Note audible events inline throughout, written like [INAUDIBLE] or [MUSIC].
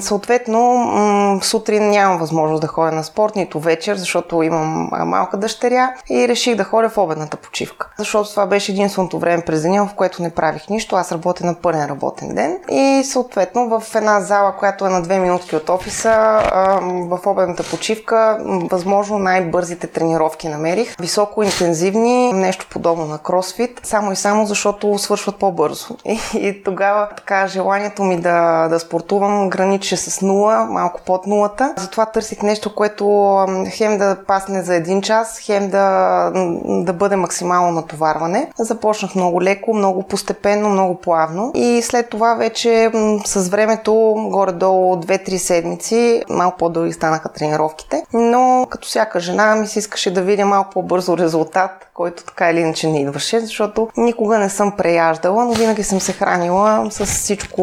Съответно, сутрин нямам възможност да ходя на спорт, нито вечер, защото имам малка дъщеря и реших да ходя в обедната почивка. Защото това беше единственото време през деня, в което не правих нищо. Аз работя на пълен работен ден и съответно в една зала, която е на две минутки от офиса, в обедната почивка, възможно най-бързите тренировки намерих. Високо интензивни, нещо подобно на кросфит, само и само защото свършват по-бързо. [LAUGHS] И, и тогава така желанието ми да, да спортувам граничи с нула, малко под нулата. Затова търсих нещо, което хем да пасне за един час, хем да, да бъде максимално натоварване. Започнах много леко, много постепенно, много плавно и след това вече с времето, горе-долу 2-3 седмици, малко по-дълги станаха тренировките, но като всяка жена ми се искаше да видя малко по-бързо резултат, който така или иначе не идваше, защото никога не съм преяждала, но винаги съм се хранила с всичко,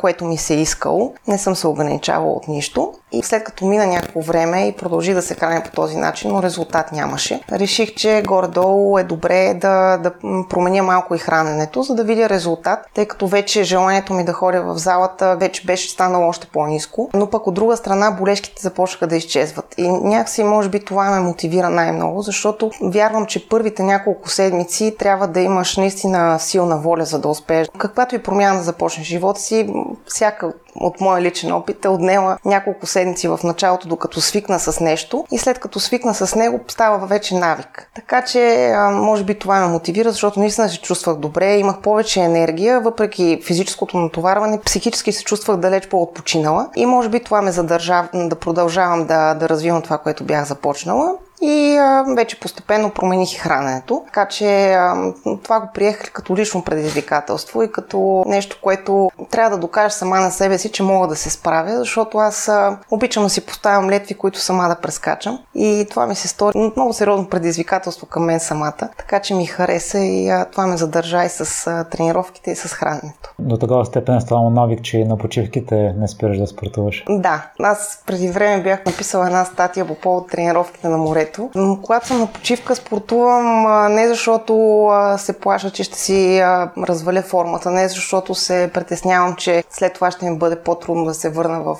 което ми се е искало. Не съм се ограничавала от нищо. И след като мина някакво време и продължи да се храня по този начин, но резултат нямаше, реших, че горе-долу е добре да, да променя малко и храненето, за да видя резултат, тъй като вече желанието ми да ходя в залата вече беше станало още по-низко. Но пък от друга страна болешките започнаха да изчезват. И някакси, може би, това ме мотивира най-много, защото вярвам, че първите няколко седмици трябва да имаш наистина силна воля, за да успееш. Каквато и промяна започнеш живота си, всяка от моя личен опит е отнела няколко седмици в началото, докато свикна с нещо и след като свикна с него, става вече навик. Така че, може би това ме мотивира, защото наистина се чувствах добре, имах повече енергия, въпреки физическото натоварване, психически се чувствах далеч по-отпочинала и може би това ме задържа да продължавам да, да развивам това, което бях започнала. И а, вече постепенно промених и храненето. Така че а, това го приех като лично предизвикателство и като нещо, което трябва да докажа сама на себе си, че мога да се справя, защото аз а, обичам да си поставям летви, които сама да прескачам. И това ми се стори много сериозно предизвикателство към мен самата. Така че ми хареса и а, това ме задържа и с а, тренировките и с храненето. До такава степен е станало навик, че на почивките не спираш да спортуваш. Да, аз преди време бях написала една статия по повод тренировките на море морето. Когато съм на почивка, спортувам не защото се плаша, че ще си разваля формата, не защото се притеснявам, че след това ще ми бъде по-трудно да се върна в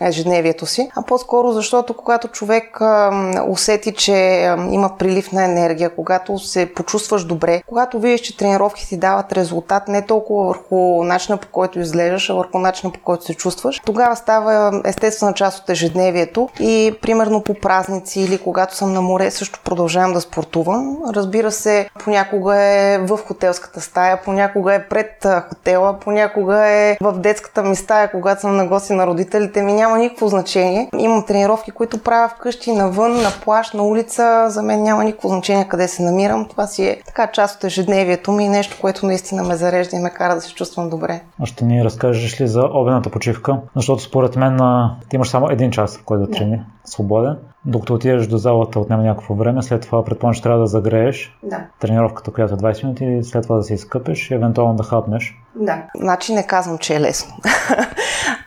ежедневието си, а по-скоро защото когато човек усети, че има прилив на енергия, когато се почувстваш добре, когато видиш, че тренировките ти дават резултат не толкова върху начина по който изглеждаш, а върху начина по който се чувстваш, тогава става естествена част от ежедневието и примерно по празници или когато когато съм на море, също продължавам да спортувам. Разбира се, понякога е в хотелската стая, понякога е пред хотела, понякога е в детската ми стая, когато съм на гости на родителите ми. Няма никакво значение. Имам тренировки, които правя вкъщи, навън, на плаш, на улица. За мен няма никакво значение къде се намирам. Това си е така част от ежедневието ми и нещо, което наистина ме зарежда и ме кара да се чувствам добре. А ще ни разкажеш ли за обедната почивка? Защото според мен ти имаш само един час, в който да трени, свободен докато отидеш до залата отнема някакво време, след това предполагам, че трябва да загрееш да. тренировката, която е 20 минути, след това да се изкъпеш и евентуално да хапнеш. Да, значи не казвам, че е лесно. [LAUGHS]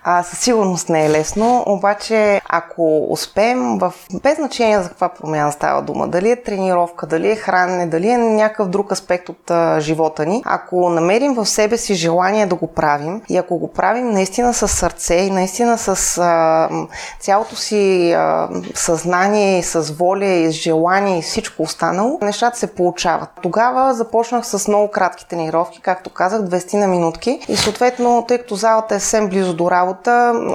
а, със сигурност не е лесно, обаче ако успеем, в... без значение за каква промяна става дума, дали е тренировка, дали е хранене, дали е някакъв друг аспект от а, живота ни, ако намерим в себе си желание да го правим и ако го правим наистина с сърце и наистина с а, цялото си а, съзнание и с воля и с желание и всичко останало, нещата се получават. Тогава започнах с много кратки тренировки, както казах, 20 на минутки и съответно, тъй като залата е съвсем близо до работа,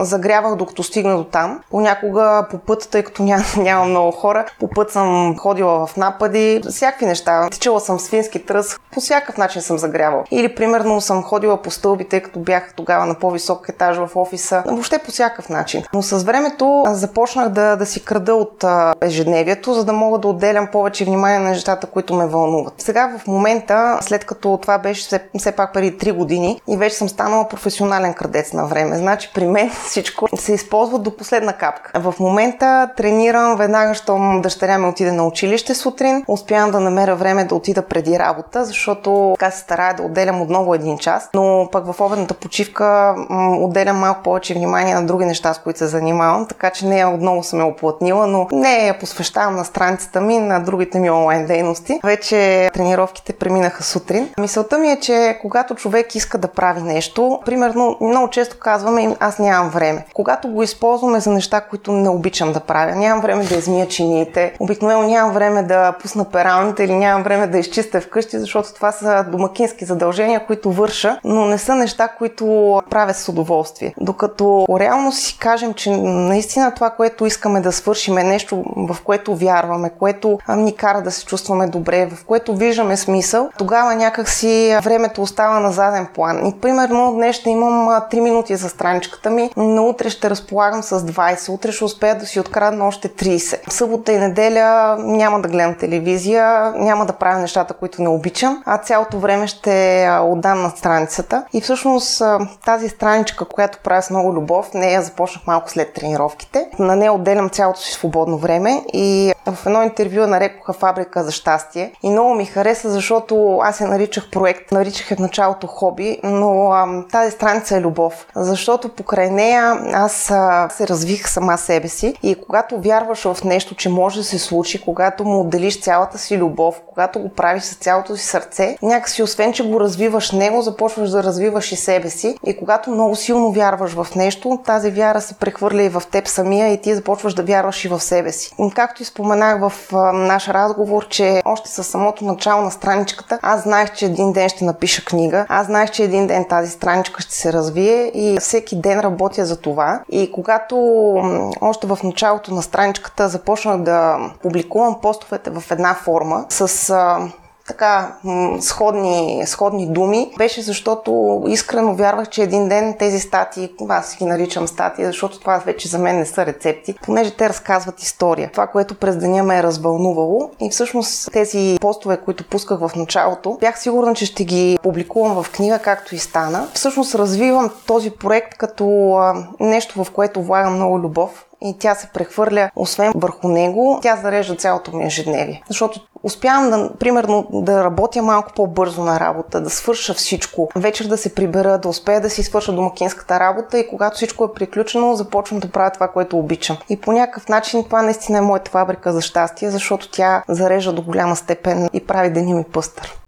загрявах докато стигна до там. Понякога по път, тъй като няма, [LAUGHS] няма много хора, по път съм ходила в напади, всякакви неща. Тичала съм свински тръс, по всякакъв начин съм загрявала. Или примерно съм ходила по стълби, тъй като бях тогава на по-висок етаж в офиса. Въобще по всякакъв начин. Но с времето започнах да, да си крада от ежедневието, за да мога да отделям повече внимание на нещата, които ме вълнуват. Сега в момента, след като това беше все, все пак преди 3 години и вече съм станала професионален крадец на време, значи при мен всичко се използва до последна капка. В момента тренирам веднага, щом дъщеря ми отиде на училище сутрин. Успявам да намеря време да отида преди работа, защото така се старая да отделям отново един час. Но пък в обедната почивка м- отделям малко повече внимание на други неща, с които се занимавам, така че нея отново съм я оплътнила, но не я посвещавам на страницата ми, на другите ми онлайн дейности. Вече тренировките преминаха сутрин. Мисълта ми е, че когато човек иска да прави нещо. Примерно, много често казваме, аз нямам време. Когато го използваме за неща, които не обичам да правя, нямам време да измия чиниите, обикновено нямам време да пусна пералните или нямам време да изчистя вкъщи, защото това са домакински задължения, които върша, но не са неща, които правя с удоволствие. Докато реално си кажем, че наистина това, което искаме да свършим е нещо, в което вярваме, което ни кара да се чувстваме добре, в което виждаме смисъл, тогава някакси времето остава на заден план. И примерно днес ще имам 3 минути за страничката ми, но утре ще разполагам с 20, утре ще успея да си открадна още 30. Събота и неделя няма да гледам телевизия, няма да правя нещата, които не обичам, а цялото време ще отдам на страницата. И всъщност тази страничка, която правя с много любов, нея започнах малко след тренировките. На нея отделям цялото си свободно време и в едно интервю нарекоха фабрика за щастие. И много ми хареса, защото аз я наричах проект, наричах я в началото хоби, но а, тази страница е любов. Защото покрай нея аз а, се развих сама себе си и когато вярваш в нещо, че може да се случи, когато му отделиш цялата си любов, когато го правиш с цялото си сърце, някакси освен, че го развиваш него, започваш да развиваш и себе си. И когато много силно вярваш в нещо, тази вяра се прехвърля и в теб самия и ти започваш да вярваш и в себе си. Както и споменах в а, наш разговор, че още със самото начало на страничката, аз знаех, че един ден ще напиша книга, аз знаех, че един ден тази страничка ще се развие и всеки ден работя за това. И когато още в началото на страничката започнах да публикувам постовете в една форма с така сходни, сходни думи, беше защото искрено вярвах, че един ден тези статии, аз ги наричам статии, защото това вече за мен не са рецепти, понеже те разказват история. Това, което през деня ме е развълнувало и всъщност тези постове, които пусках в началото, бях сигурна, че ще ги публикувам в книга, както и стана. Всъщност развивам този проект като нещо, в което влагам много любов, и тя се прехвърля, освен върху него, тя зарежда цялото ми ежедневие. Защото успявам да, примерно, да работя малко по-бързо на работа, да свърша всичко, вечер да се прибера, да успея да си свърша домакинската работа и когато всичко е приключено, започвам да правя това, което обичам. И по някакъв начин това наистина е моята фабрика за щастие, защото тя зарежда до голяма степен и прави деня ми пъстър.